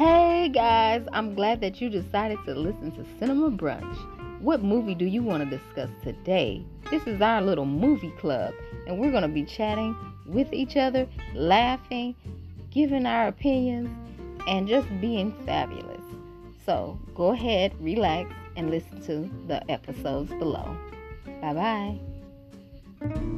Hey guys, I'm glad that you decided to listen to Cinema Brunch. What movie do you want to discuss today? This is our little movie club, and we're going to be chatting with each other, laughing, giving our opinions, and just being fabulous. So go ahead, relax, and listen to the episodes below. Bye bye.